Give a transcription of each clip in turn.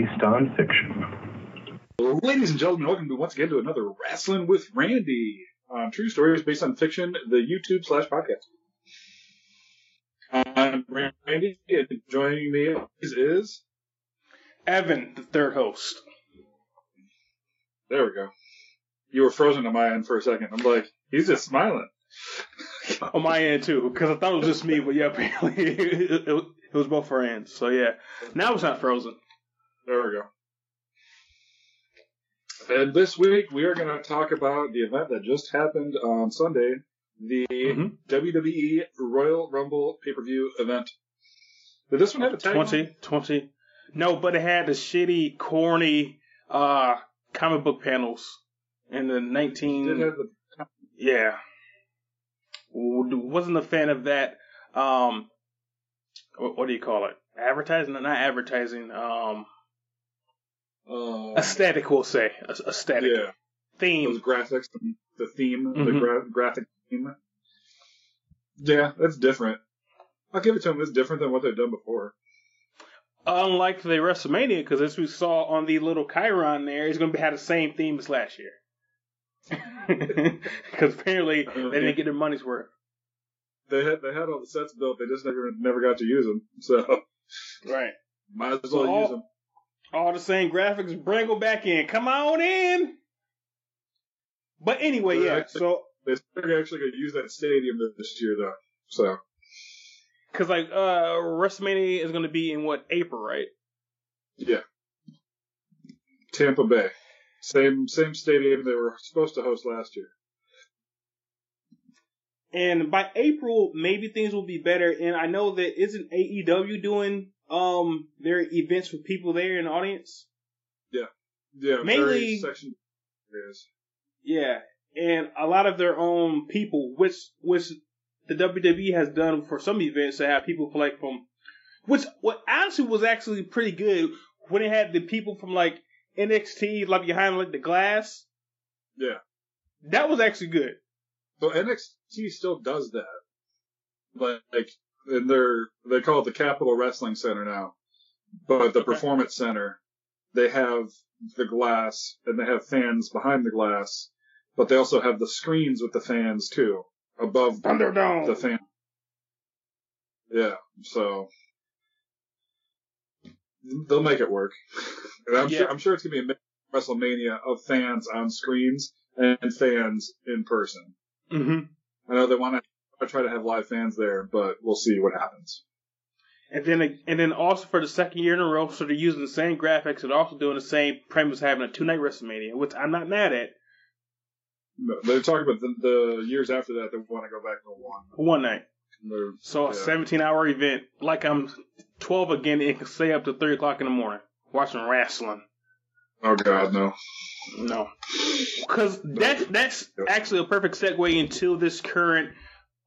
Based on fiction. Ladies and gentlemen, welcome to once again to another Wrestling with Randy on True Stories Based on Fiction, the YouTube slash podcast. I'm Randy, and joining me is, is Evan, the third host. there we go. You were frozen on my end for a second. I'm like, he's just smiling. On my end too, because I thought it was just me, but yeah, apparently it, it, it was both our ends. So yeah, now it's not frozen. There we go. And this week we are going to talk about the event that just happened on Sunday, the Mhm. WWE Royal Rumble pay-per-view event. Did this one have a tag? 20, 20. No, but it had the shitty, corny uh comic book panels in the 19. Did have the Yeah. Wasn't a fan of that. Um, what, what do you call it? Advertising? Not advertising. Um, uh, aesthetic, we'll say. A- Aesthetic. yeah. Theme. those graphics, the theme, the Mhm. gra- graphic theme. Yeah, that's different. I'll give it to them. It's different than what they've done before. Unlike the WrestleMania, because as we saw on the little chyron there, it's going to have the same theme as last year. Because apparently they didn't get their money's worth. They had they had all the sets built. They just never never got to use them. So Right. might as So well all- use them. All the same graphics, bring them back in. Come on in. But anyway, They're yeah. actually- So, They're actually going to use that stadium this year though. So because like uh WrestleMania is going to be in what April, right? yeah, Tampa Bay, same same stadium they were supposed to host last year. And by April, maybe things will be better. And I know that isn't AEW doing um their events with people there in the audience. Yeah, yeah, Mainly- section areas. Yeah, and a lot of their own people, which which the WWE has done for some events to have people like from, which what honestly was actually pretty good when it had the people from like NXT like behind like the glass. Yeah. That was actually good. So NXT still does that. Like, like and they're they call it the Capitol Wrestling Center now. But the Okay. Performance Center, they have the glass and they have fans behind the glass, but they also have the screens with the fans too above the, Thunderdome. the fan. Yeah, so they'll make it work. And I'm Yeah. sure I'm sure it's gonna be a mix of WrestleMania of fans on screens and fans in person. hmm I know they want to try to have live fans there, but we'll see what happens. And then and then also for the second year in a row, so they're using the same graphics and also doing the same premise, having a two night WrestleMania, which I'm not mad at. No, They're talking about the, the years after that. They want to go back to one. One night. They're- So a 17 hour event, like I'm 12 again and can stay up to 3 o'clock in the morning watching wrestling. Oh God, no. No. Because that's, that's actually a perfect segue into this current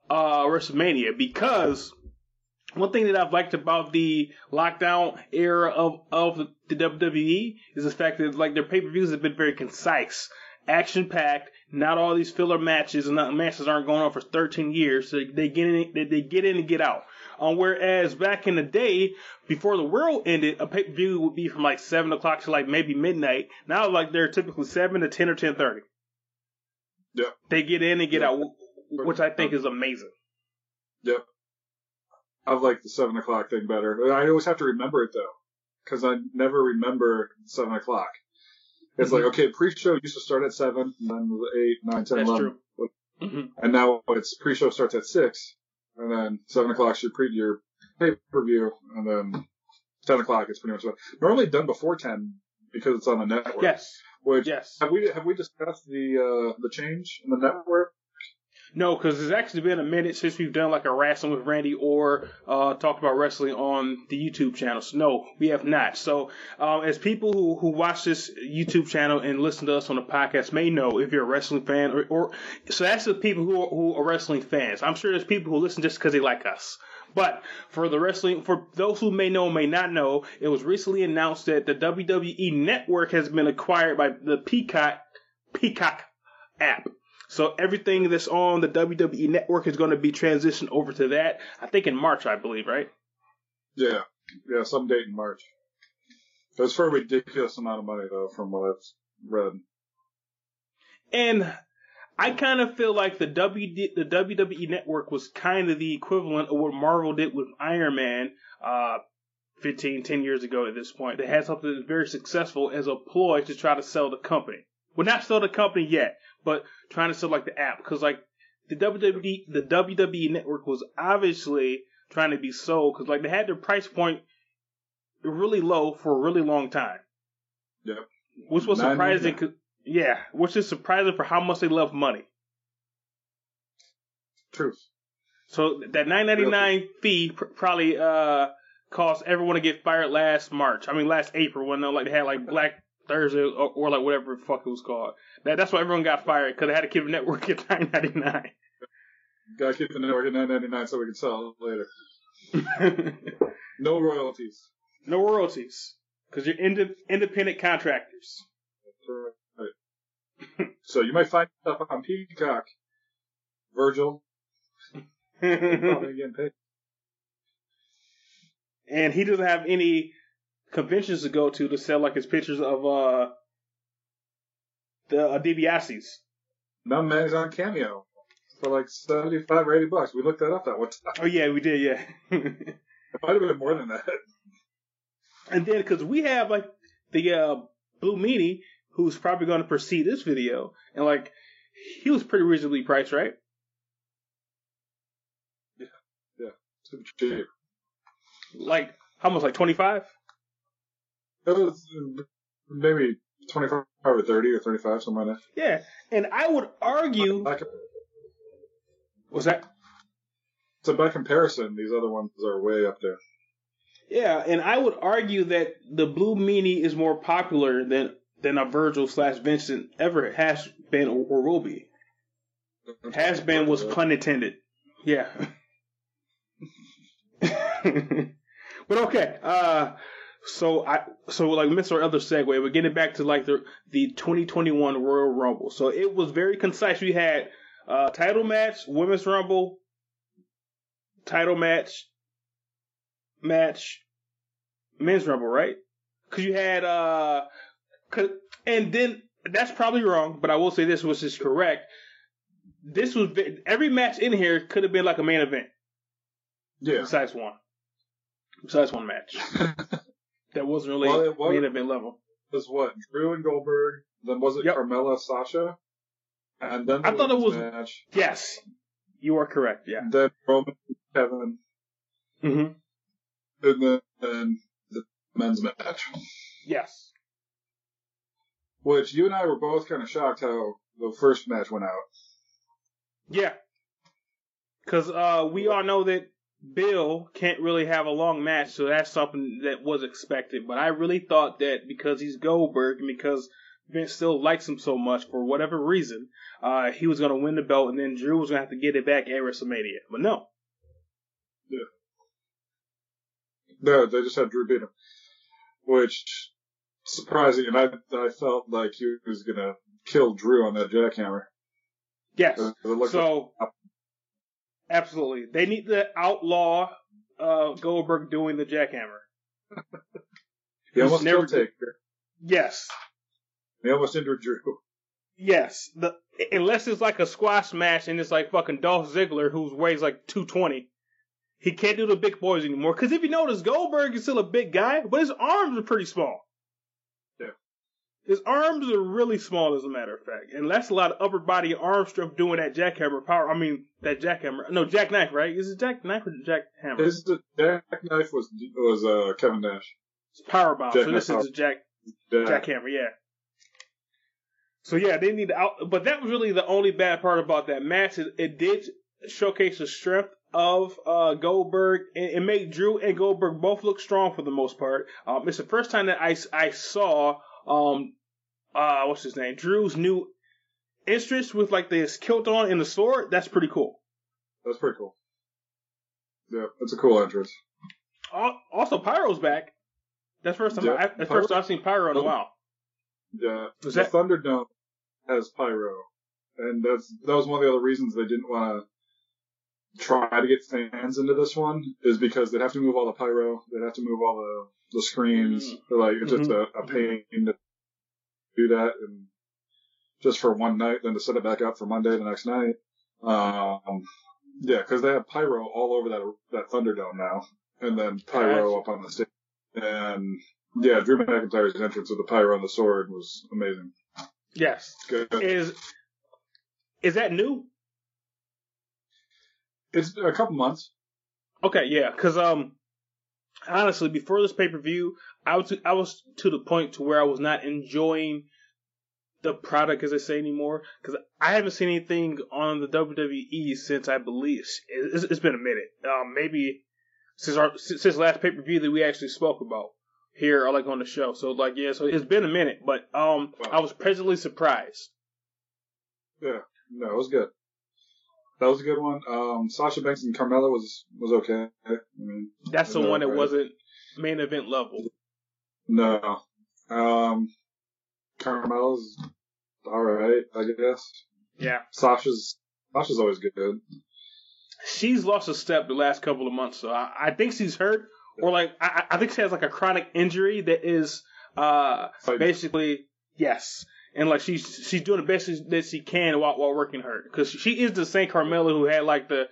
uh, WrestleMania because one thing that I've liked about the lockdown era of, of the, WWE is the fact that like their pay-per-views have been very concise, action-packed, not all these filler matches and matches aren't going on for 13 years. So they get in, they, they get in and get out. Um, whereas back in the day, before the world ended, a pay per view would be from like seven o'clock to like maybe midnight. Now, like they're typically seven to ten or ten thirty. Yeah. They get in and get Yeah. out, which I think is amazing. Yep. I like the seven o'clock thing better. I always have to remember it though, because I never remember seven o'clock. It's like okay, pre-show used to start at seven, and then eight, nine, ten, That's eleven, true. hmm and now it's pre-show starts at six, and then seven o'clock your pre your pay-per-view, and then ten o'clock it's pretty much done. Normally done before ten because it's on the network. Yes. Which Yes. have we have we discussed the uh the change in the network? No, because it's actually been a minute since we've done like a wrestling with Randy or uh, talked about wrestling on the YouTube channel. So no, we have not. So um, as people who, who watch this YouTube channel and listen to us on the podcast may know, if you're a wrestling fan, or, or so that's the people who are, who are wrestling fans. I'm sure there's people who listen just because they like us. But for the wrestling, for those who may know, may not know, it was recently announced that the WWE Network has been acquired by the Peacock Peacock app. So everything that's on the WWE Network is going to be transitioned over to that. I think in March, I believe, right? Yeah, yeah, some date in March. Was for a ridiculous amount of money though, from what I've read. And I kind of feel like the WD, the WWE Network was kind of the equivalent of what Marvel did with Iron Man, uh, 15, 10 years ago at this point. They had something that's very successful as a ploy to try to sell the company. Well, not sell the company yet, but trying to sell like the app. Cause like the WWE, the WWE Network was obviously trying to be sold because like they had their price point really low for a really long time. Yep. Which was Nine surprising. 'cause- yeah, which is surprising for how much they love money. Truth. So that nine ninety nine fee pr- probably uh caused everyone to get fired last March. I mean last April when they like they had like Black Thursday or, or like whatever the fuck it was called. That that's why everyone got fired because they had to keep the network at nine ninety nine. Gotta keep the network at 9.99 so we can sell it later. No royalties. no royalties because you're ind- independent contractors. Right. so you might find stuff on Peacock. Virgil, probably getting paid. and he doesn't have any conventions to go to to sell like his pictures of uh the uh, DiBiase's. Now man's on Cameo for like 75 or 80 bucks. We looked that up that one time. Oh yeah, we did. Yeah. It might have been more than that. And then, because we have like the uh, Blue Meanie, who's probably going to precede this video, and like he was pretty reasonably priced, right? Yeah, cheap. Like how much? Like twenty five? It was maybe 25 or 30 or 35, something like that. Yeah. And I would argue, By, was that? so by comparison, these other ones are way up there. Yeah, and I would argue that the Blue Meanie is more popular than than a Virgil slash Vincent ever has been or, or will be. Has been was pun intended. Yeah. but okay. Uh so I so like miss our Other segue, we're getting back to like the the 2021 Royal Rumble. So it was very concise. We had uh title match, women's rumble, title match, match, men's rumble, right? Cause you had uh 'cause- and then that's probably wrong, but I will say this, which is correct. This was every match in here could have been like a main event. Yeah. Besides one. Besides one match. That wasn't really Well, was- main event level. was what? Drew and Goldberg. Then was it Yep. Carmella, Sasha? And then the I thought it was- match. Yes. You are correct, yeah. Then Roman, Kevin, hmm and then and the men's match. Yes. Which you and I were both kind of shocked how the first match went out. Yeah. Cause uh we all know that Bill can't really have a long match, so that's something that was expected. But I really thought that because he's Goldberg and because Vince still likes him so much for whatever reason, uh, he was gonna win the belt and then Drew was gonna have to get it back at WrestleMania. But no. No, they just had Drew beat him. Which surprising, and I I felt like he was gonna kill Drew on that jackhammer. Yes. It looked So absolutely. They need to outlaw uh Goldberg doing the jackhammer. he almost never killed Taker. Yes. He almost injured Drew. Yes, the unless it's like a squash match and it's like fucking Dolph Ziggler who weighs like two twenty, he can't do the big boys anymore. Because if you notice, Goldberg is still a big guy, but his arms are pretty small. His arms are really small, as a matter of fact, and that's a lot of upper body arm strength doing that jackhammer power. I mean, that jackhammer, no jackknife, right? Is it jackknife or jackhammer? His jackknife was was uh, Kevin Nash. It's power bomb. So Jackknife this is a jack Jack. jackhammer, yeah. So yeah, they need to out, but that was really the only bad part about that match. It, it did showcase the strength of uh, Goldberg and it made Drew and Goldberg both look strong for the most part. Um, it's the first time that I, I saw um uh what's his name Drew's new instruments with like this kilt on and the sword. That's pretty cool. That's pretty cool. Yeah, that's a cool entrance. Al- Also, Pyro's back. That's first time. Yeah, I, that's the first time I've seen Pyro in a Oh. while. Yeah, Was the that- Thunderdome has pyro, and that's that was one of the other reasons they didn't want to try to get fans into this one is because they'd have to move all the pyro, they'd have to move all the the screens. Mm. They're like it's just a, Mm-hmm. a pain to do that, and just for one night, then to set it back up for Monday the next night. Um, yeah, because they have pyro all over that that Thunderdome now, and then pyro up on the stage, and yeah, Drew McIntyre's entrance with the pyro and the sword was amazing. Yes. Good. Is is that new? It's a couple months. Okay, yeah, because um, honestly, before this pay per view, I was I was to the point to where I was not enjoying the product, as they say anymore, because I haven't seen anything on the WWE since I believe it's, it's been a minute, um, maybe since our since last pay per view that we actually spoke about here, or like on the show. So like yeah, so it's been a minute, but um, I was pleasantly surprised. Yeah, no, it was good. That was a good one. Um, Sasha Banks and Carmella was was okay. I mean, That's the one that right. wasn't main event level. No, um, Carmella's all right, I guess. Yeah. Sasha's Sasha's always good. she's lost a step the last couple of months. So I, I think she's hurt, or like I, I think she has like a chronic injury that is uh basically yes, and like she's she's doing the best that she can while while working hurt because she is the same Carmella who had like the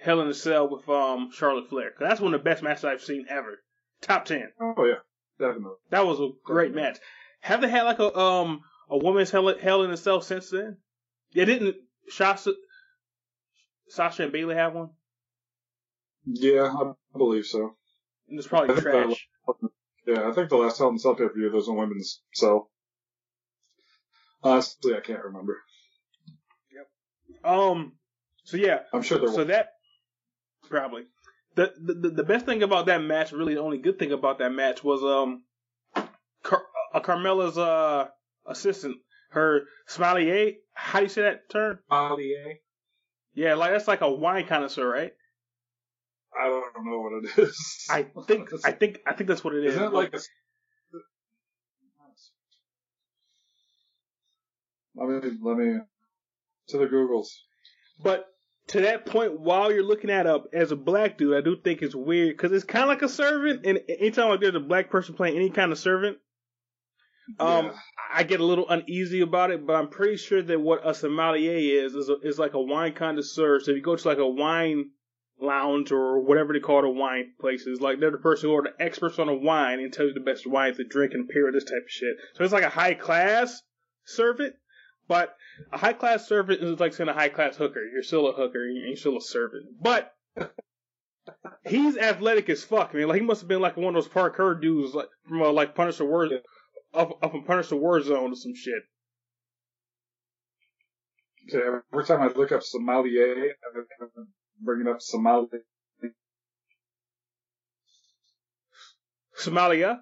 Hell in a Cell with um Charlotte Flair. 'Cause that's one of the best matches I've seen ever. Top ten. oh yeah, definitely. That was a great match. Have they had like a um a women's Hell, Hell in a Cell since then? Yeah, didn't Sasha Sasha and Bayley have one? Yeah, I believe so. And it's probably trash. Yeah, I think the last Hell in a Cell pay per view there was a women's cell. Honestly, I can't remember. Yep. Um. So yeah. I'm sure there So was. that probably the, the the best thing about that match, really the only good thing about that match was um, Car- uh, Carmella's uh assistant, her Smiley a. How do you say that term? Allier? Yeah, like that's like a wine connoisseur, right? I don't know what it is. I think I think I think that's what it is. Isn't it like a? Let me let me to the Googles. But to that point, while you're looking at up as a black dude, I do think it's weird because it's kind of like a servant, and anytime like there's a black person playing any kind of servant, um, Yeah. I get a little uneasy about it. But I'm pretty sure that what a sommelier is is, a, is like a wine connoisseur. So if you go to like a wine lounge or whatever they call the wine places, like they're the person who are the experts on the wine and tell you the best wines to drink and pair with this type of shit. So it's like a high class servant, but a high class servant is like saying a high class hooker. You're still a hooker, you're still a servant. But he's athletic as fuck, man. Like he must have been like one of those parkour dudes, like from uh, like Punisher War, up up in Punisher War Zone or some shit. Okay, every time I look up sommelier, I'm bringing up Somali. Somalia.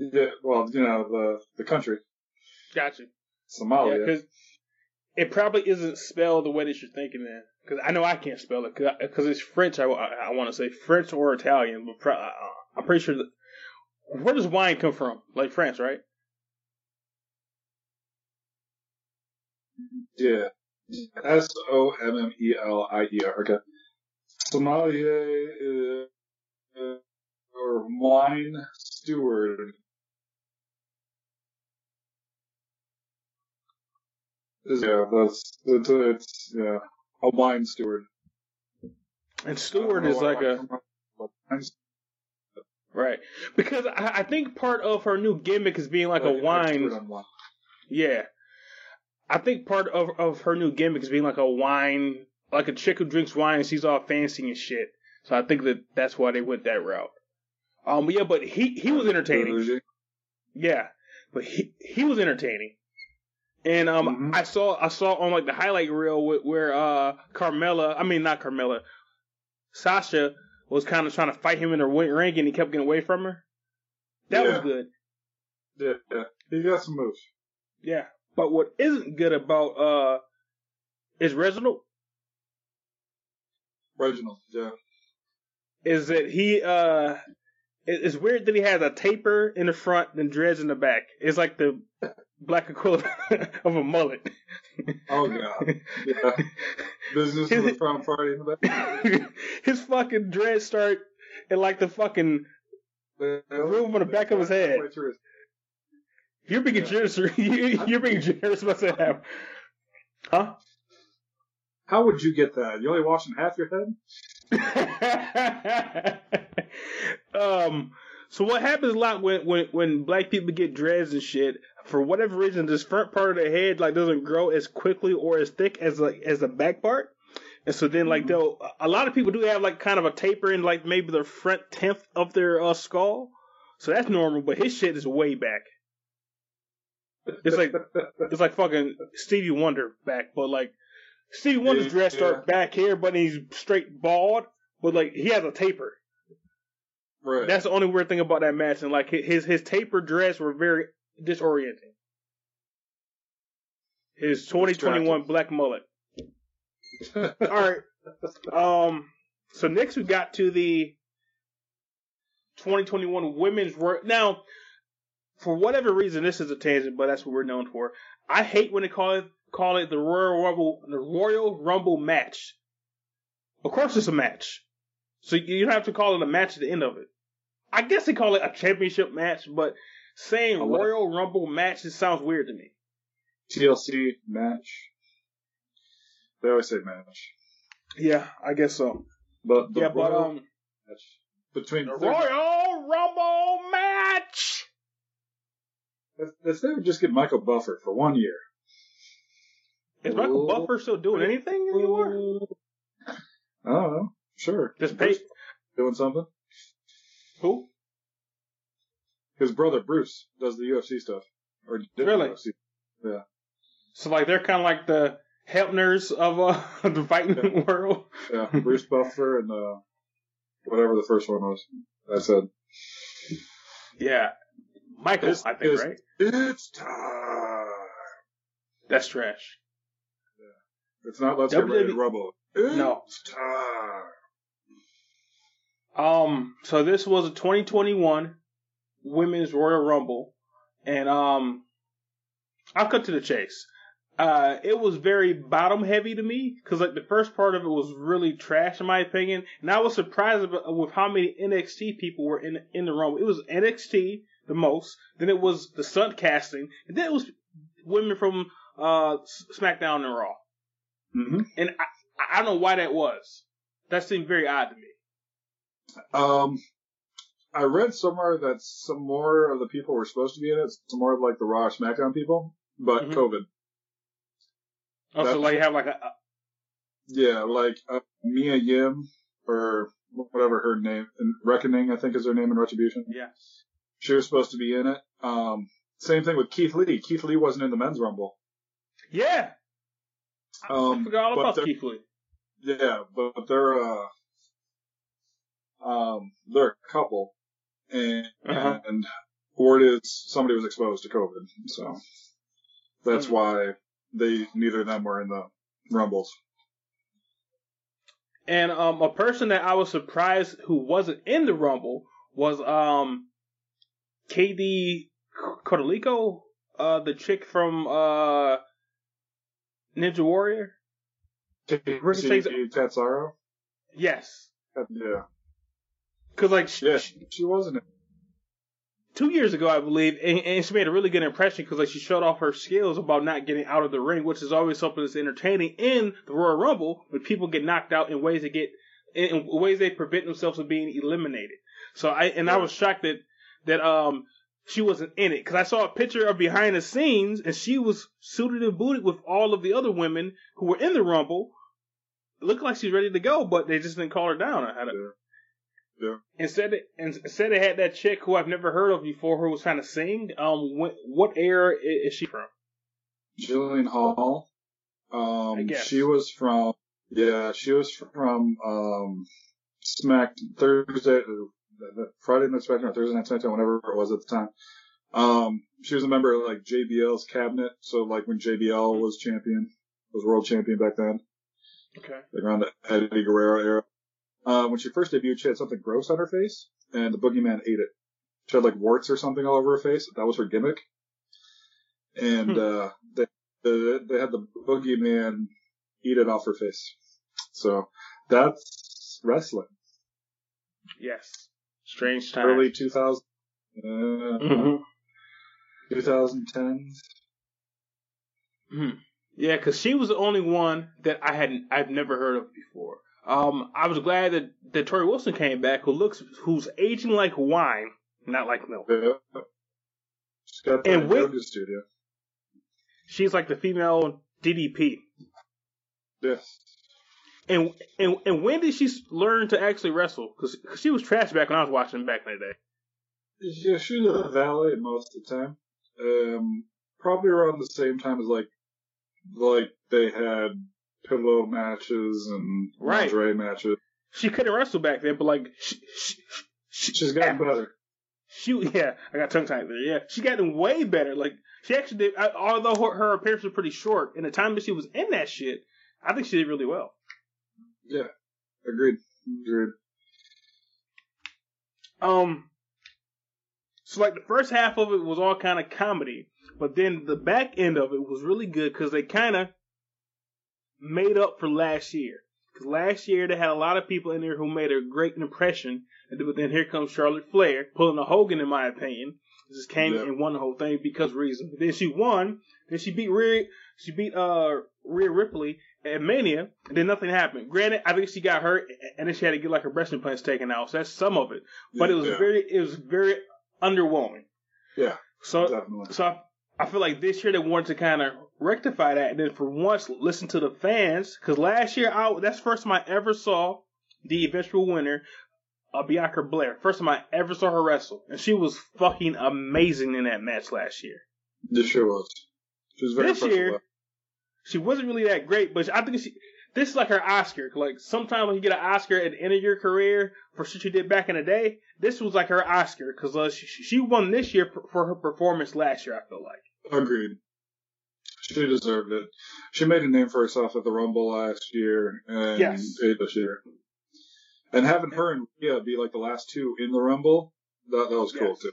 Yeah, well, you know the the country Gotcha. Somalia. because it probably isn't spelled the way that you're thinking it. Because I know I can't spell it because it's French. I, I, want to say French or Italian, but pro- I- I'm pretty sure that. Where does wine come from? Like France, right? yeah, S O M M E L I E R. Okay, is, uh, or wine steward. Yeah, that's it's, it's yeah a wine steward. And steward is like a right because I, I think part of her new gimmick is being like a wine. Yeah. I think part of, of her new gimmick is being like a wine, like a chick who drinks wine and she's all fancy and shit. So I think that that's why they went that route. Um, yeah, but he, he was entertaining. Yeah. but he he was entertaining. And um, Mhm. I saw I saw on like the highlight reel where, where uh Carmella, I mean not Carmella, Sasha was kind of trying to fight him in the ring, and he kept getting away from her. That was good. Yeah, yeah. He got some moves. Yeah. But what isn't good about uh is Reginald Reginald, yeah. is that he uh it's weird that he has a taper in the front and dreads in the back. It's like the black equivalent of a mullet. Oh god. Yeah. In the front, party in the back. his fucking dreads start in like the fucking Room on the back of his head. His- you're being Yeah. generous you, you're being generous about to have huh How would you get that? You only washing half your head? um so what happens a lot when, when when black people get dreads and shit for whatever reason this front part of the head like doesn't grow as quickly or as thick as like as the back part. And so then like they'll a lot of people do have like kind of a taper in like maybe the front tenth of their uh, skull. So that's normal but his shit is way back. It's like it's like fucking Stevie Wonder back but like Stevie Wonder's Yeah, dreads start back here but he's straight bald but like he has a taper. Right. that's the only weird thing about that match, and like his his taper dress were very disorienting. His 2021 black mullet. All right. Um. So next we got to the 2021 women's Royal. Now, for whatever reason, this is a tangent, but that's what we're known for. I hate when they call it call it the Royal Rumble the Royal Rumble match. Of course, it's a match. So you don't have to call it a match at the end of it. I guess they call it a championship match, but saying Royal Rumble match it sounds weird to me. TLC match. They always say match. Yeah, I guess so. But the yeah, but Royal um, match between the Royal Rumble match. If, if they would just get Michael Buffer for one year. Is Michael. Buffer still doing anything anymore? I don't know. Sure. Just pay doing something. who? His brother Bruce does the UFC stuff. Or did Really? UFC. So like they're kind of like the Helpners of uh the fighting world. Yeah, Bruce Buffer and uh, whatever the first one was. I said Yeah, Michael, It's- I think it's- right. it's time. That's trash. Yeah. It's not let's get ready to rumble. It's No. time. Um, so this was a 2021 Women's Royal Rumble, and um, I'll cut to the chase. Uh, it was very bottom heavy to me because like the first part of it was really trash in my opinion, and I was surprised with how many NXT people were in in the Rumble. It was NXT the most, then it was the stunt casting, and then it was women from uh SmackDown and Raw. Mm-hmm. And I, I don't know why that was. That seemed very odd to me. Um, I read somewhere that some more of the people were supposed to be in it, some more of like the Raw SmackDown people, but Mhm. COVID. Also, That- like you have like a, a Yeah, like uh, Mia Yim or whatever her name, and Reckoning I think is her name in Retribution. yeah. She was supposed to be in it. Um, same thing with Keith Lee. Keith Lee wasn't in the men's rumble. Yeah. I Um, forgot all about Keith Lee. Yeah, but they're uh, um, they're a couple, and Uh-huh. and word is somebody was exposed to COVID, so that's Hmm. why they neither of them were in the rumbles. And um, a person that I was surprised who wasn't in the Rumble was um, KD Codalico, uh, the chick from uh, Ninja Warrior. Ricky See, Says- Tatsaro. Yes, Yeah, because like sh- yeah, she, she wasn't. two years ago, I believe, and, and she made a really good impression because like she showed off her skills about not getting out of the ring, which is always something that's entertaining in the Royal Rumble when people get knocked out in ways that get in, in ways they prevent themselves from being eliminated. So I and I was shocked that that um she wasn't in it because I saw a picture of behind the scenes and she was suited and booted with all of the other women who were in the Rumble. It looked like she's ready to go, but they just didn't call her down. I had a, Yeah. Instead, it, instead it had that chick who I've never heard of before who was trying to sing. Um, what, what era is she from? Jillian Hall. Um, she was from, yeah, she was from, um, Smack Thursday, uh, Friday Night SmackDown, or Thursday Night SmackDown, whatever it was at the time. Um, she was a member of like JBL's cabinet, so like when JBL was champion, was world champion back then, Okay. like around the Eddie Guerrero era. Uh, when she first debuted, she had something gross on her face, and the boogeyman ate it. She had like warts or something all over her face. That was her gimmick. And, Hmm. uh, they, they, they had the boogeyman eat it off her face. So, that's wrestling. Yes. Strange time. Early 2000, uh, hmm 2010s. Yeah, because she was the only one that I hadn't, I've never heard of before. Um, I was glad that, that Torrie Wilson came back, who looks, who's aging like wine, not like milk. Yeah. She's got that And with- yoga studio. She's like the female DDP. Yes. And and and when did she learn to actually wrestle? Because she was trash back when I was watching back in the day. Yeah, she was a valet most of the time. Um, probably around the same time as like, like they had pillow matches and Right. lingerie matches. She couldn't wrestle back then, but like she, she, She's gotten better. she yeah, I got tongue tied there. Yeah, she gotten way better. Like she actually did. I, although her, her appearance was pretty short, in the time that she was in that shit, I think she did really well. Yeah, agreed. Agreed. Um, so like the first half of it was all kind of comedy, but then the back end of it was really good because they kind of made up for last year. Because last year they had a lot of people in there who made a great impression, but then here comes Charlotte Flair pulling a Hogan, in my opinion. Just came Yeah. and won the whole thing because of reason. Then she won. Then she beat Rhea. She beat uh Rhea Ripley at Mania. And then nothing happened. Granted, I think she got hurt, and then she had to get like her breast implants taken out. So that's some of it but it was Yeah. very it was very underwhelming. Yeah, So definitely. so I, I feel like this year they wanted to kind of rectify that, and then for once listen to the fans because last year I that's the first time I ever saw the eventual winner, uh, Bianca Belair. First time I ever saw her wrestle, and she was fucking amazing in that match last year. This sure was. She was very This year- She wasn't really that great, but I think she. This is like her Oscar. Like sometimes when you get an Oscar at the end of your career for shit you did back in the day, this was like her Oscar because uh, she, she won this year for her performance last year. I feel like. Agreed. She deserved it. She made a name for herself at the Rumble last year and Yes. this year. And having her and Rhea be like the last two in the Rumble, that, that was cool Yes. too.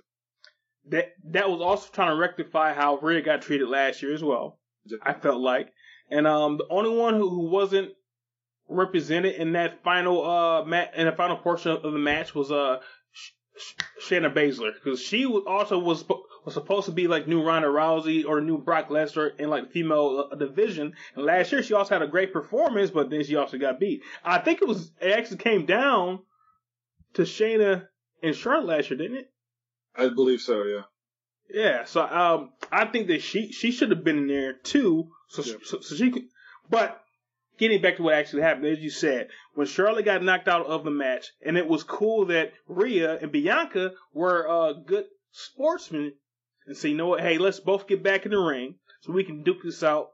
That that was also trying to rectify how Rhea got treated last year as well. I felt like, and um, the only one who, who wasn't represented in that final uh mat in the final portion of the match was uh Sh- Sh- Shayna Baszler because she was also was was supposed to be like new Ronda Rousey or new Brock Lesnar in like female uh, division. And last year she also had a great performance, but then she also got beat. I think it was it actually came down to Shayna and Charlotte last year, didn't it? I believe so, yeah. Yeah, so um, I think that she she should have been in there too, so Yeah. so, so she could. But getting back to what actually happened, as you said, when Charlotte got knocked out of the match, and it was cool that Rhea and Bianca were uh, good sportsmen, and say, you know what, hey, let's both get back in the ring so we can duke this out.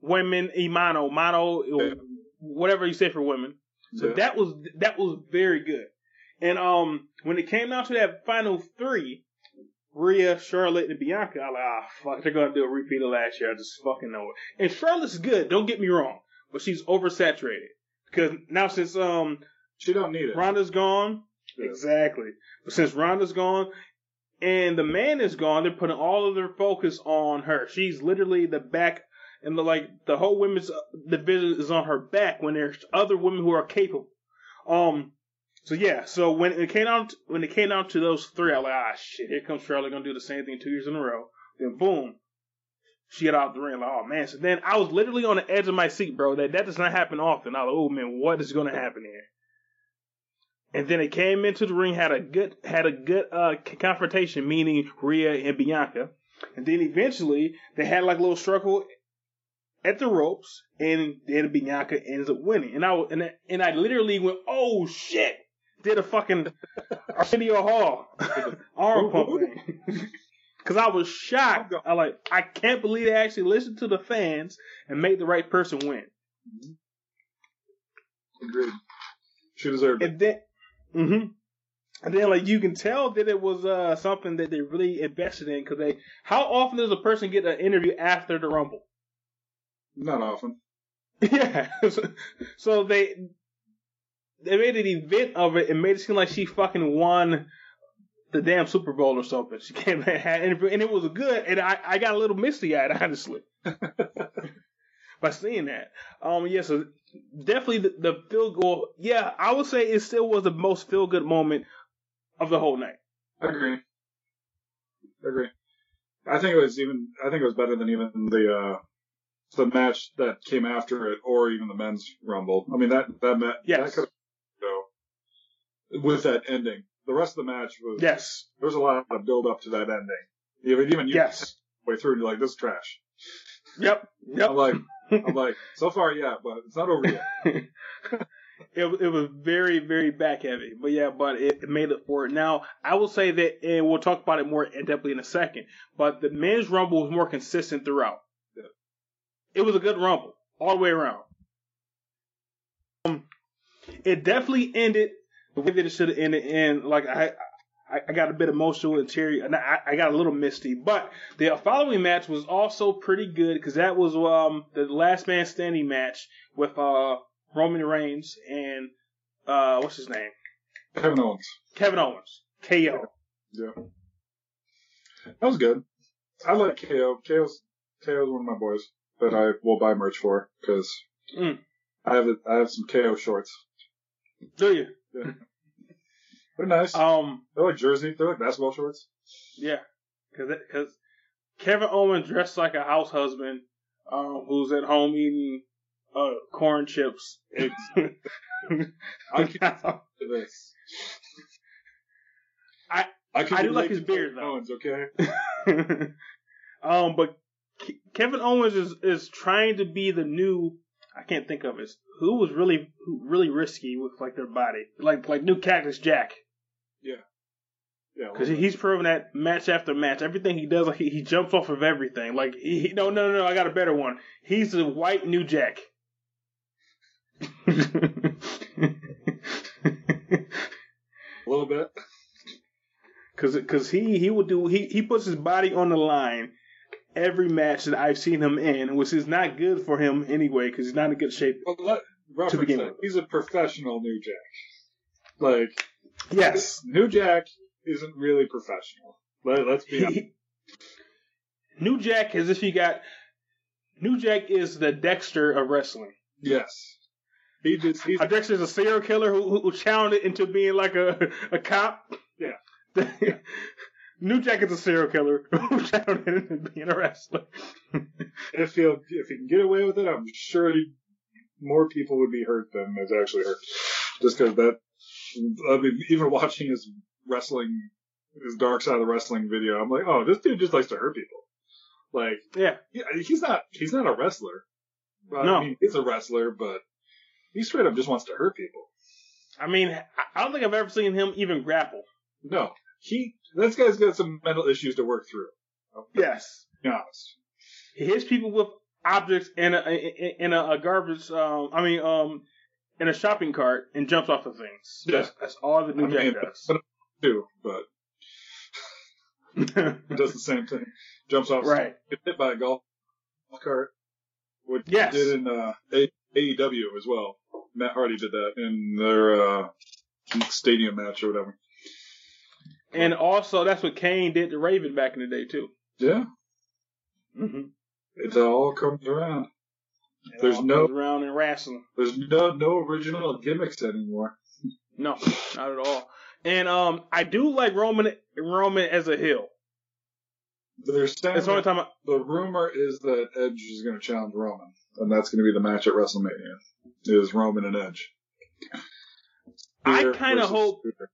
Women, imano, mano, Yeah. whatever you say for women. So Yeah. that was that was very good. And um, when it came down to that final three, Rhea, Charlotte, and Bianca, I like, ah, fuck, they're gonna do a repeat of last year. I just fucking know it. And Charlotte's good. Don't get me wrong, but she's oversaturated because now since um She don't need it. Ronda's gone, Yeah. exactly. But since Ronda's gone and the man is gone, they're putting all of their focus on her. She's literally the back. And the, like the whole women's uh, division is on her back when there's other women who are capable. Um, so yeah, so when it came out when it came out to those three, I was like, ah shit, here comes Charlotte gonna do the same thing two years in a row. Then boom, she got out the ring. Like, oh man. So then I was literally on the edge of my seat, bro. That that does not happen often. I was like, oh man, what is gonna happen here? And then it came into the ring, had a good had a good uh confrontation, meaning Rhea and Bianca. And then eventually they had like a little struggle at the ropes, and then Bianca ends up winning. And I and I, and I literally went, oh shit, did a fucking Arsenio Hall arm pump thing. Cause I was shocked. I like, I can't believe they actually listened to the fans and made the right person win. Agreed. She deserved it. And then, hmm and then like you can tell that it was uh something that they really invested in because they. How often does a person get an interview after the Rumble? Not often. Yeah. so they they made an event of it and made it seem like she fucking won the damn Super Bowl or something. She came and had an interview and it was good and I, I got a little misty eyed honestly. By seeing that. Um yeah, so definitely the, the field goal yeah, I would say it still was the most feel good moment of the whole night. Agree. Agree. I think it was even. I think it was better than even the uh the match that came after it, or even the men's rumble. I mean that that met Yes. that could go with that ending. The rest of the match was Yes. there was a lot of build up to that ending. Even even you Yes. way through, and you're like, this is trash. Yep. Yep. I'm like, I'm like, so far, yeah, but it's not over yet. it it was very very back heavy, but yeah, but it, it made it for it. Now I will say that, and we'll talk about it more in depthly in a second. But the men's rumble was more consistent throughout. It was a good rumble all the way around. Um, it definitely ended the way that it should have ended, and like I. I, I got a bit emotional and teary, and I, I got a little misty. But the following match was also pretty good because that was um the last man standing match with uh Roman Reigns and uh what's his name Kevin Owens. Kevin Owens KO. Yeah. That was good. I like KO. KO's KO's one of my boys that I will buy merch for because Mm. I have I have some KO shorts. Do you? They're nice. Um They're like jersey. They're like basketball shorts. yeah, because because Kevin Owens dressed like a house husband um who's at home eating uh corn chips. I can do this. I- I, I do like his to beard, Kevin though. Owens, okay. um, but Ke- Kevin Owens is is trying to be the new. I can't think of it. Who was really who really risky with like their body, like like new Cactus Jack, Yeah. because he's proven that match after match, everything he does, like he, he jumps off of everything. Like he, no no no, I got a better one. He's the white New Jack. a little bit. Cause, cause he he will do he he puts his body on the line every match that I've seen him in, which is not good for him anyway, because he's not in good shape. Well, let, reference begin that. with. He's a professional New Jack. Like Yes, New Jack isn't really professional. Let, let's be honest. New Jack is if you got New Jack is the Dexter of wrestling. Yes. He just he's Dexter's a serial killer who, who, channeled it into being like a a cop. Yeah. New Jack is a serial killer who channeled it into being a wrestler. if he if he can get away with it, I'm sure he, more people would be hurt than is actually hurt. Just because that, I mean, even watching his wrestling, his dark side of the wrestling video, I'm like, oh, this dude just likes to hurt people. Like, yeah, yeah, he's not he's not a wrestler. Well, No. I mean, he's a wrestler, but he straight up just wants to hurt people. I mean, I- don't think I've ever seen him even grapple. No, he this guy's got some mental issues to work through. Yes. be honest. He hits people with objects in a in in a, a garbage. Um, I mean, um, in a shopping cart and jumps off of things. Yeah. That's, that's all the New I Jack mean, does. Too, but he does the same thing. Jumps off, right. gets hit by a golf cart, which Yes. did in uh, AEW as well. Matt Hardy did that in their uh, stadium match or whatever. And also, that's what Kane did to Raven back in the day too. Yeah, Mm-hmm. it all comes around. There's no- around and wrestling. There's no no original gimmicks anymore. No, not at all. And um, I do like Roman Roman as a heel. They're saying That's the only time. I, the rumor is that Edge is going to challenge Roman, and that's going to be the match at WrestleMania. Is Roman and Edge? I kinda hope- Spear.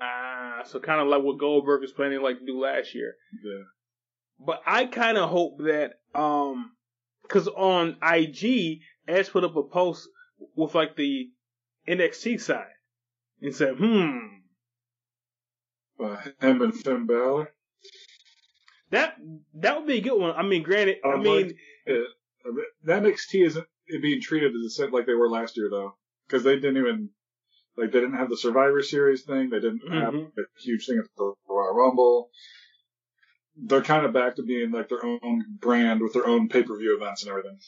ah, so kind of like what Goldberg was planning like to do last year. Yeah. But I kind of hope that, um, cause on IG, Edge put up a post with like the NXT side. and said, "Hmm, Uh, him and Finn Balor. that that would be a good one." I mean, granted, I I'd mean, like- Uh, That NXT isn't being treated as the same like they were last year though, because they didn't even like they didn't have the Survivor Series thing. They didn't have Mhm. a huge thing at the Royal Rumble. They're kind of back to being like their own brand with their own pay per view events and everything.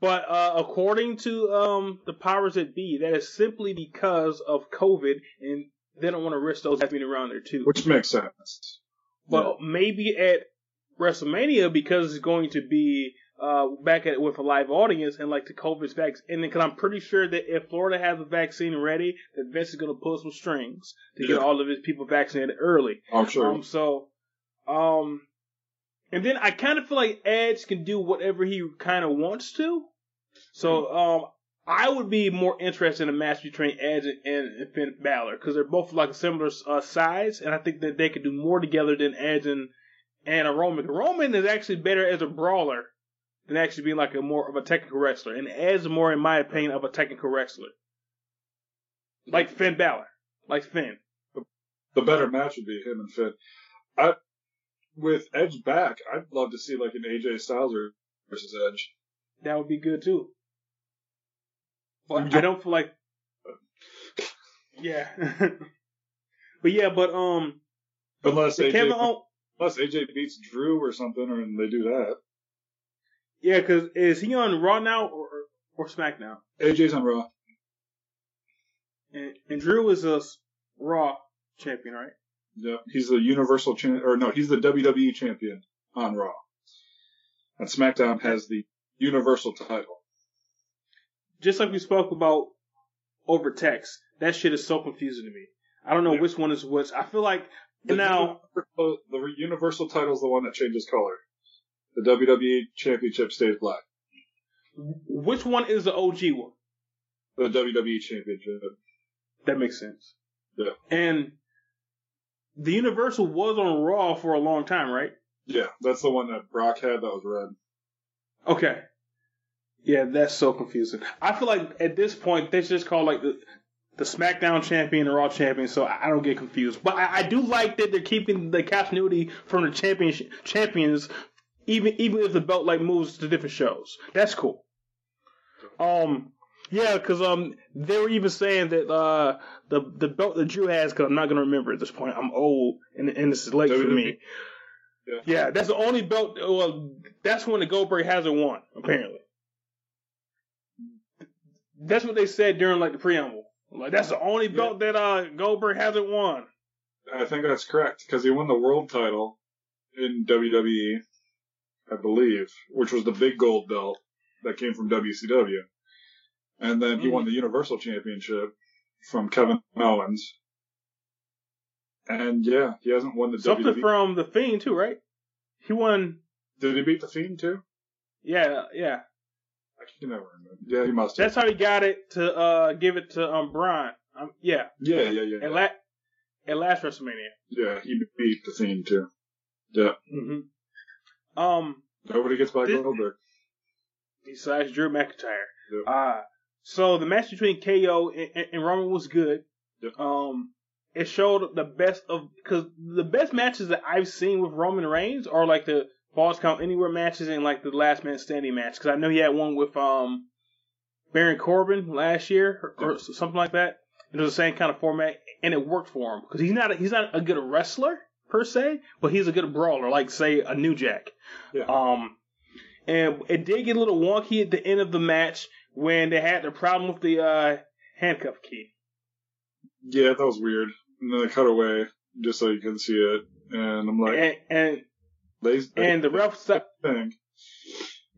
But uh, according to um, the powers that be, that is simply because of COVID, and they don't want to risk those being around there too. Which makes sense. But maybe at WrestleMania because it's going to be uh, back at with a live audience and like the COVID vaccine. And because I'm pretty sure that if Florida has a vaccine ready, that Vince is going to pull some strings to get all of his people vaccinated early. I'm sure. Um, so, um, and then I kind of feel like Edge can do whatever he kind of wants to. So, um, I would be more interested in a match between Edge and, and Finn Balor because they're both like a similar uh, size, and I think that they could do more together than Edge and and a Roman. Roman is actually better as a brawler than actually being like a more of a technical wrestler, and Edge is more, in my opinion, of a technical wrestler, like Finn Balor, like Finn. the better match would be him and Finn. I, with Edge back, I'd love to see like an AJ Styles versus Edge. That would be good too. But I don't feel like. Yeah. but yeah, but um, Unless AJ, Kevin Owens. unless AJ beats Drew or something, or and they do that. Yeah, because is he on Raw now or or SmackDown? AJ's on Raw. And, and Drew is a Raw champion, right? Yeah, he's the Universal champ, or no, he's the WWE champion on Raw. And SmackDown has the Universal title. Just like we spoke about over text, that shit is so confusing to me. I don't know Yeah. which one is which. I feel like The now Universal, the Universal title is the one that changes color. The WWE Championship stays black. which one is the OG one? The WWE Championship. That makes sense. Yeah. And the Universal was on Raw for a long time, right? Yeah, that's the one that Brock had that was red. Okay. Yeah, that's so confusing. I feel like at this point they should just call like the the SmackDown champion and Raw champion, so I don't get confused. But I, I do like that they're keeping the continuity from the championship champions, even even if the belt like moves to different shows. That's cool. Um, yeah, because um they were even saying that uh the the belt that Drew has, because I'm not gonna remember at this point. I'm old and and this is late for me. Yeah. Yeah, that's the only belt. Well, that's when the Goldberg hasn't won, apparently. That's what they said during like the preamble. Like that's the only belt that uh Goldberg hasn't won. I think that's correct because he won the world title in WWE, I believe, which was the big gold belt that came from WCW, and then he Mm. won the Universal Championship from Kevin Owens. And yeah, he hasn't won the Something WWE. from the Fiend too, right? He won. Did he beat the Fiend too? Yeah, yeah. I can never remember. Yeah, he must have. That's how he got it to uh give it to um Braun. Um, yeah, yeah, yeah, yeah, at yeah. la- at last WrestleMania. Yeah, he beat the Fiend too. Yeah, hmm Um, nobody gets by This- Goldberg. besides Drew McIntyre. Yep. Uh, so the match between KO and, and, and Roman was good. Um, it showed the best of because the best matches that I've seen with Roman Reigns are like the Falls Count Anywhere matches and like the Last Man Standing match. Because I know he had one with um Baron Corbin last year or, or something like that. It was the same kind of format, and it worked for him because he's not a, he's not a good wrestler per se, but he's a good brawler, like say a New Jack. Yeah. Um, and it did get a little wonky at the end of the match when they had the problem with the uh, handcuff key. Yeah, that was weird. And then they cut away just so you can see it, and I'm like, and and they, and the ref stopped. thing.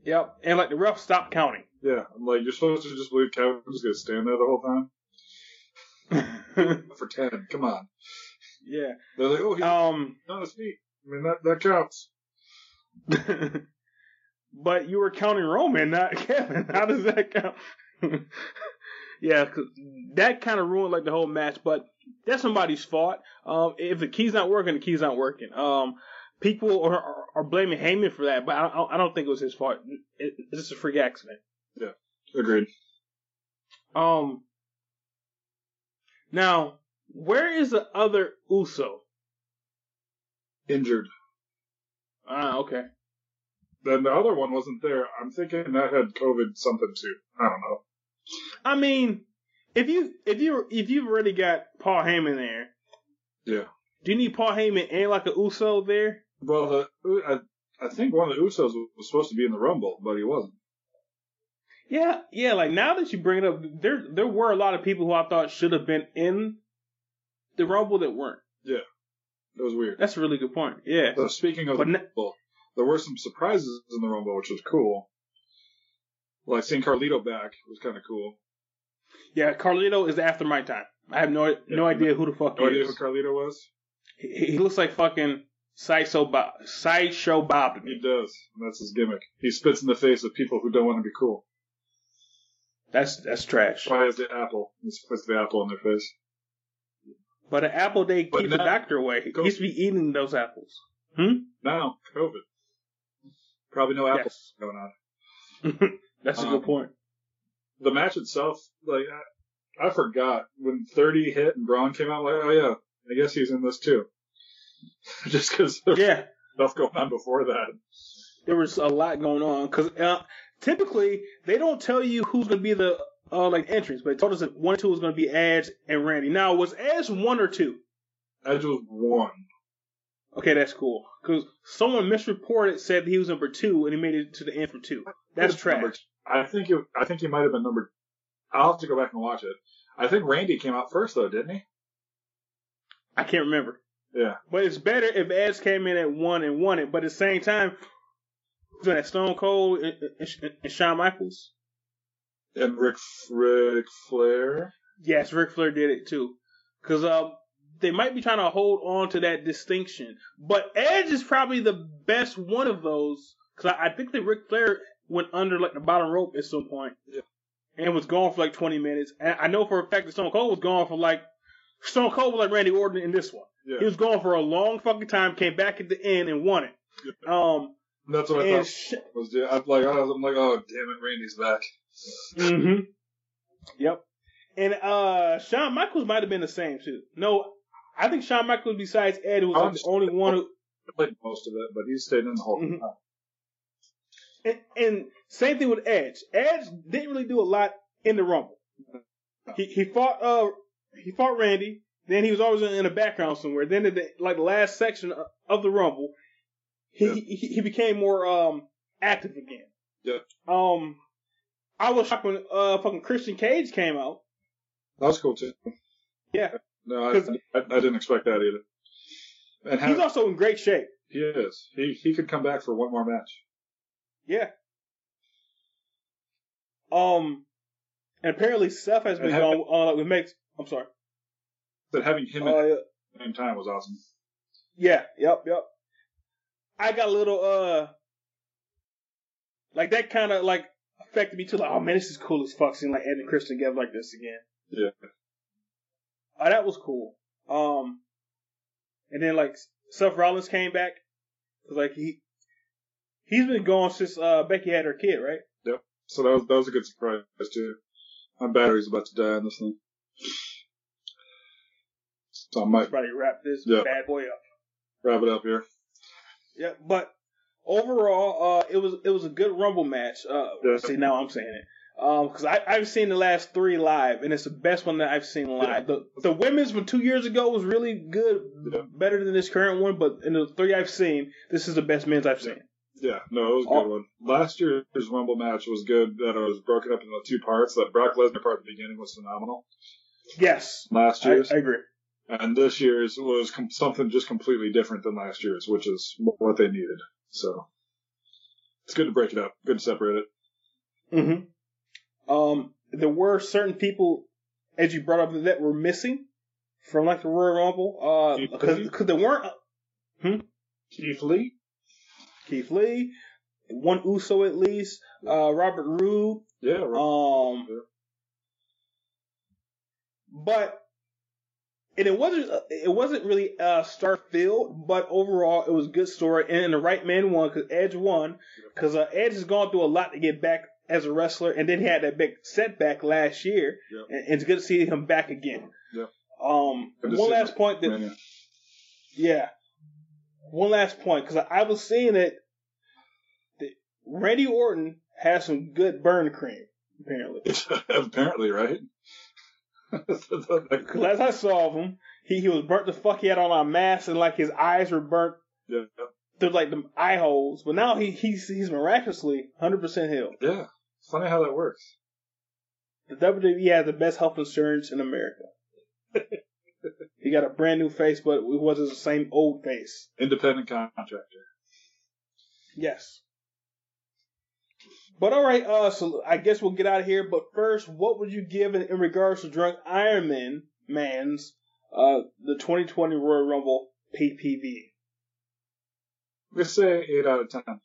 Yep, and like the ref stopped counting. Yeah, I'm like, you're supposed to just believe Kevin's just gonna stand there the whole time for ten. Come on. yeah. They're like, oh, he's Um. on his feet. I mean, that that counts. but you were counting Roman, not Kevin. How does that count? yeah, 'cause that kind of ruined like the whole match. But that's somebody's fault. Um, if the key's not working, the key's not working. Um, people are, are, are blaming Heyman for that, but I, I don't think it was his fault. It, it's just a freak accident. Yeah, agreed. Um, Now, where is the other Uso? Injured. Ah, okay. Then the other one wasn't there. I'm thinking that had COVID something too. I don't know. I mean, if you if you if you've already got Paul Heyman there, Yeah. do you need Paul Heyman and like a Uso there? Well, uh, the, I, I think one of the Usos was supposed to be in the Rumble, but he wasn't. Yeah, yeah. Like now that you bring it up, there there were a lot of people who I thought should have been in the Rumble that weren't. Yeah. It was weird. That's a really good point. Yeah. So speaking of But the Rumble, there were some surprises in the Rumble, which was cool. Like seeing Carlito back was kind of cool. Yeah, Carlito is after my time. I have no no idea who the fuck No idea is. who Carlito was? He, he looks like fucking sideshow Bob, sideshow Bob to me. He does. That's his gimmick. He spits in the face of people who don't want to be cool. That's that's trash. Why is the apple? He spits the apple in their face. But an apple they But keep the doctor away. He used to be eating those apples. Hmm. Now, COVID. Probably no apple Yes. going on. That's a Um, good point. The match itself, like, I, I forgot when 30 hit and Braun came out, like, oh yeah, I guess he's in this too. Just because Yeah, stuff going on before that. there was a lot going on because uh, typically they don't tell you who's going to be the uh, like entrance, but they told us that one, or two was going to be Edge and Randy. Now was Edge one or two? Edge was one. Okay, that's cool. Because someone misreported said he was number two and he made it to the end for two. That's trash. I think it, I think he might have been number. I'll have to go back and watch it. I think Randy came out first though, didn't he? I can't remember. Yeah. But it's better if Edge came in at one and won it. But at the same time, doing that Stone Cold and, and, and Shawn Michaels. And Ric Ric Flair. Yes, Ric Flair did it too. Because um, they might be trying to hold on to that distinction. But Edge is probably the best one of those. Because I, I think that Ric Flair went under like the bottom rope at some point. Yeah. And was gone for like 20 minutes. And I know for a fact that Stone Cold was gone for like. Stone Cold was like Randy Orton in this one. Yeah. He was gone for a long fucking time, came back at the end and won it. Um, That's what I thought sh- was. I'm like, I was, I'm like, oh damn it, Randy's back. mm-hmm. Yep. And uh Shawn Michaels might have been the same too. No, I think Shawn Michaels besides Ed was like the only one who played most of it, but he stayed in the whole Mhm. time. and, and same thing with Edge. Edge didn't really do a lot in the Rumble. He he fought uh he fought Randy. Then he was always in the background somewhere. Then in the like the last section of- of the Rumble, he Yeah. he, he became more um active again. Yeah. Um, I was shocked when uh fucking Christian Cage came out. That was cool too. Yeah. No, I, I, I didn't expect that either. And He's how, also in great shape. he is. He he could come back for one more match. Yeah. Um, and apparently Seth has been have- going on uh, with makes. I'm sorry. But having him at Uh, the same time was awesome. yeah. Yep. Yep. I got a little uh, like that kind of like affected me too. Like, oh man, this is cool as fuck seeing like Ed and Chris together like this again. Yeah. Oh, that was cool. Um, and then like Seth Rollins came back. 'Cause, like he he's been gone since uh Becky had her kid, right? Yep. So that was that was a good surprise too. My battery's about to die on this thing. So I might Probably wrap this Yeah. bad boy up. wrap it up here. Yeah, but overall, uh, it was it was a good Rumble match. Uh, Yeah. see now I'm saying it. Um, because I I've seen the last three live, and it's the best one that I've seen live. The the women's from two years ago was really good, Yeah. better than this current one. But in the three I've seen, this is the best men's I've seen. Yeah, no, it was a good Oh. one. Last year's Rumble match was good. That it was broken up into two parts. That Brock Lesnar part at the beginning was phenomenal. Yes, Last I, year's I agree. and this year's was com- something just completely different than last year's, which is what they needed. So it's good to break it up. Good to separate it. hmm Um, there were certain people, as you brought up, that were missing from like the Royal Rumble. Uh, because Lee? because they weren't Keith Lee. Keith Lee, one Uso at least, uh, Robert Roode, Yeah, right. um, Yeah. but and it wasn't uh, it wasn't really uh, star filled, but overall it was a good story, and the right man won because Edge won because uh, Edge has gone through a lot to get back as a wrestler, and then he had that big setback last year, Yep. and, and it's good to see him back again. Yep. Um, one last point that Yeah. One last point, because I, I was seeing that, that Randy Orton has some good burn cream, apparently. Apparently, right? As I saw of him, he, he was burnt the fuck. He had on a mask and like his eyes were burnt yeah, through like the eye holes. But now he he's he's miraculously 100% healed. yeah. Funny how that works. The WWE has the best health insurance in America. he got a brand new face, but it wasn't the same old face. Independent contractor. Yes. But all right, uh, so I guess we'll get out of here. But first, what would you give in, in regards to Drunk Iron Man Man's uh the 2020 Royal Rumble PPV? Let's say eight out of ten.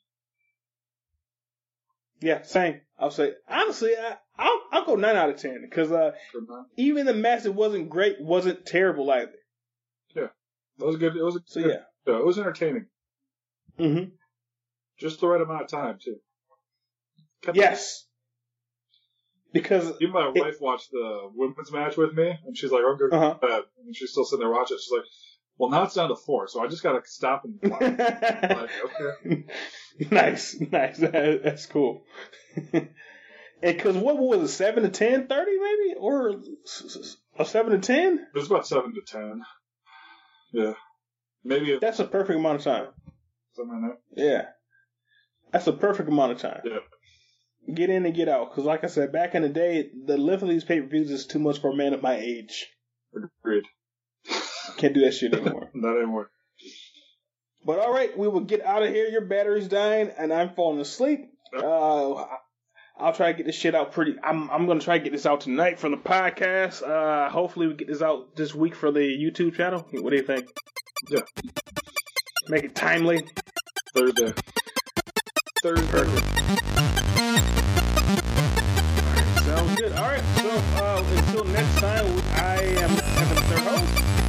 Yeah, same. I'll say honestly, I, I'll I'll go nine out of ten because uh even the match that wasn't great wasn't terrible either. Yeah, It was good. It was. So yeah. yeah, it was entertaining. Mm-hmm. Just the right amount of time too. Kept- Yes. Because Even my It- wife watched the women's match with me, and she's like, "I'm going Uh-huh. bed," and she's still sitting there watching. it. She's like, "Well, now it's down to four, so I just got to stop and watch." Like, okay. nice, nice. That- That's cool. and because what was it, seven to 10, 30 maybe, or a seven to ten? It was about seven to ten. Yeah, maybe if That's a perfect amount of time. something like Yeah, that's a perfect amount of time. Yeah. Get in and get out. Because like I said, back in the day, the length of these pay per views is too much for a man of my age. that. Agreed. Can't do that shit anymore. Not anymore. But all right, we will get out of here. Your battery's dying, and I'm falling asleep. Uh, I'll try to get this shit out pretty. I'm I'm gonna try to get this out tonight for the podcast. Uh, hopefully we get this out this week for the YouTube channel. What do you think? Yeah. Make it timely. Thursday. Thursday. Sounds good. All right. So uh, until next time, I am Evan, their host.